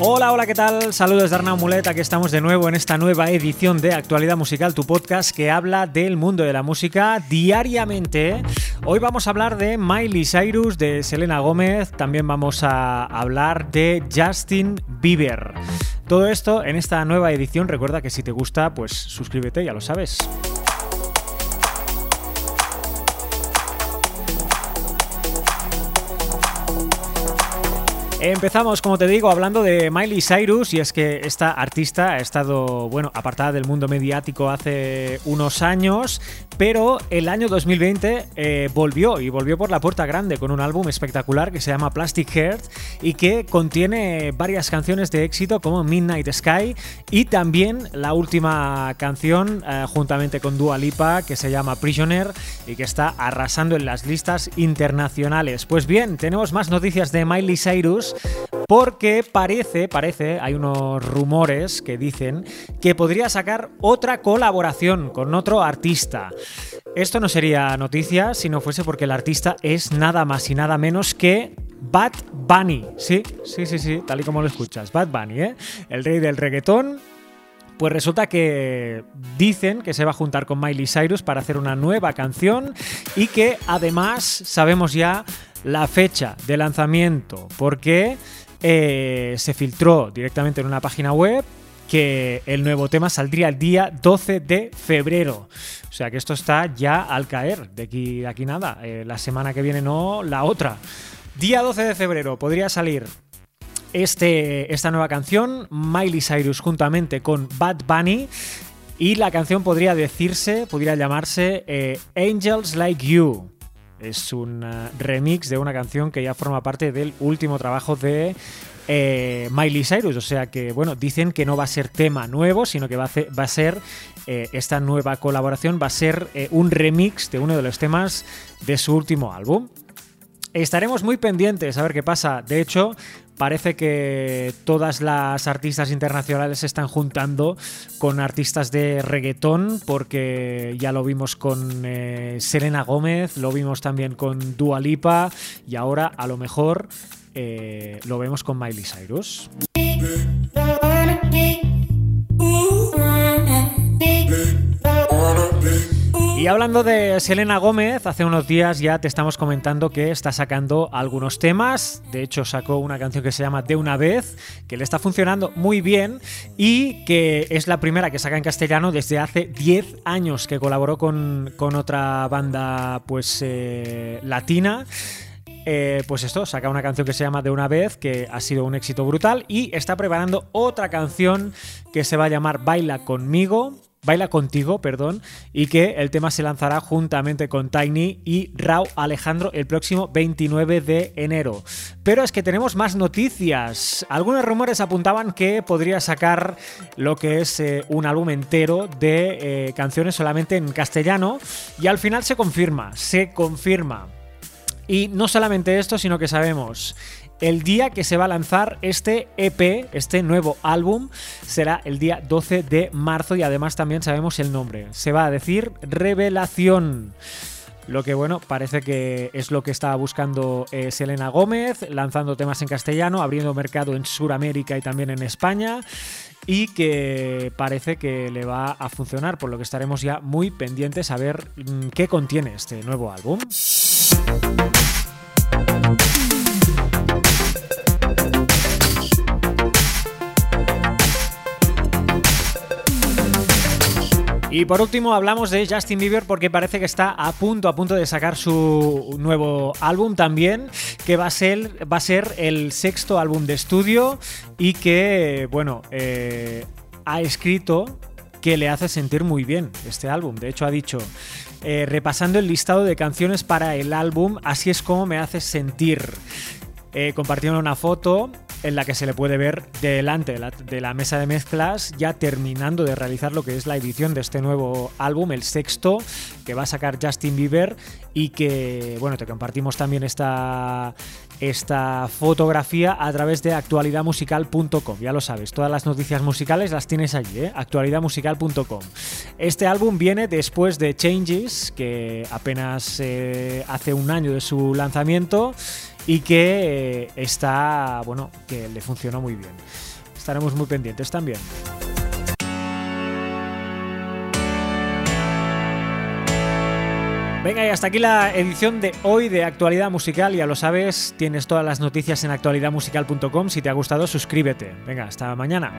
Hola, hola, ¿qué tal? Saludos de Arnau Mulet, aquí estamos de nuevo en esta nueva edición de Actualidad Musical, tu podcast que habla del mundo de la música diariamente. Hoy vamos a hablar de Miley Cyrus, de Selena Gómez, también vamos a hablar de Justin Bieber. Todo esto en esta nueva edición, recuerda que si te gusta, pues suscríbete, ya lo sabes. Empezamos, como te digo, hablando de Miley Cyrus y es que esta artista ha estado, bueno, apartada del mundo mediático hace unos años, pero el año 2020 eh, volvió y volvió por la puerta grande con un álbum espectacular que se llama Plastic Heart y que contiene varias canciones de éxito como Midnight Sky y también la última canción eh, juntamente con Dua Lipa que se llama Prisoner y que está arrasando en las listas internacionales. Pues bien, tenemos más noticias de Miley Cyrus porque parece, parece, hay unos rumores que dicen que podría sacar otra colaboración con otro artista. Esto no sería noticia si no fuese porque el artista es nada más y nada menos que Bad Bunny. Sí, sí, sí, sí, tal y como lo escuchas. Bad Bunny, ¿eh? El rey del reggaetón, pues resulta que dicen que se va a juntar con Miley Cyrus para hacer una nueva canción y que además sabemos ya la fecha de lanzamiento, porque eh, se filtró directamente en una página web que el nuevo tema saldría el día 12 de febrero. O sea que esto está ya al caer, de aquí, aquí nada, eh, la semana que viene no, la otra. Día 12 de febrero podría salir este, esta nueva canción, Miley Cyrus juntamente con Bad Bunny. Y la canción podría decirse, podría llamarse eh, Angels Like You. Es un remix de una canción que ya forma parte del último trabajo de eh, Miley Cyrus. O sea que, bueno, dicen que no va a ser tema nuevo, sino que va a, ser eh, esta nueva colaboración, va a ser un remix de uno de los temas de su último álbum. Estaremos muy pendientes a ver qué pasa. De hecho, parece que todas las artistas internacionales se están juntando con artistas de reggaetón, porque ya lo vimos con eh, Selena Gómez, lo vimos también con Dua Lipa y ahora a lo mejor eh, lo vemos con Miley Cyrus. Y hablando de Selena Gómez, hace unos días ya te estamos comentando que está sacando algunos temas. De hecho, sacó una canción que se llama De una vez, que le está funcionando muy bien y que es la primera que saca en castellano desde hace 10 años que colaboró con, otra banda pues eh, latina. Eh, pues esto, saca una canción que se llama De una vez, que ha sido un éxito brutal, y está preparando otra canción que se va a llamar Baila conmigo, Baila contigo, perdón, y que el tema se lanzará juntamente con Tiny y Rao Alejandro el próximo 29 de enero. Pero es que tenemos más noticias. Algunos rumores apuntaban que podría sacar lo que es eh, un álbum entero de eh, canciones solamente en castellano y al final se confirma, se confirma. Y no solamente esto, sino que sabemos el día que se va a lanzar este EP, este nuevo álbum, será el día 12 de marzo y además también sabemos el nombre. Se va a decir Revelación. Lo que bueno, parece que es lo que estaba buscando eh, Selena Gómez, lanzando temas en castellano, abriendo mercado en Sudamérica y también en España, y que parece que le va a funcionar, por lo que estaremos ya muy pendientes a ver mm, qué contiene este nuevo álbum. Y por último hablamos de Justin Bieber porque parece que está a punto, a punto de sacar su nuevo álbum también, que va a ser, va a ser el sexto álbum de estudio y que, bueno, eh, ha escrito que le hace sentir muy bien este álbum. De hecho, ha dicho, eh, repasando el listado de canciones para el álbum, así es como me hace sentir. Eh, compartiendo una foto en la que se le puede ver delante de la, mesa de mezclas ya terminando de realizar lo que es la edición de este nuevo álbum, el sexto, que va a sacar Justin Bieber y que, bueno, te compartimos también esta esta fotografía a través de actualidadmusical.com. Ya lo sabes, todas las noticias musicales las tienes allí, ¿eh? actualidadmusical.com. Este álbum viene después de Changes, que apenas eh, hace un año de su lanzamiento y que eh, está, bueno, que le funcionó muy bien. Estaremos muy pendientes también. Venga, y hasta aquí la edición de hoy de Actualidad Musical. Ya lo sabes, tienes todas las noticias en actualidadmusical.com. Si te ha gustado, suscríbete. Venga, hasta mañana.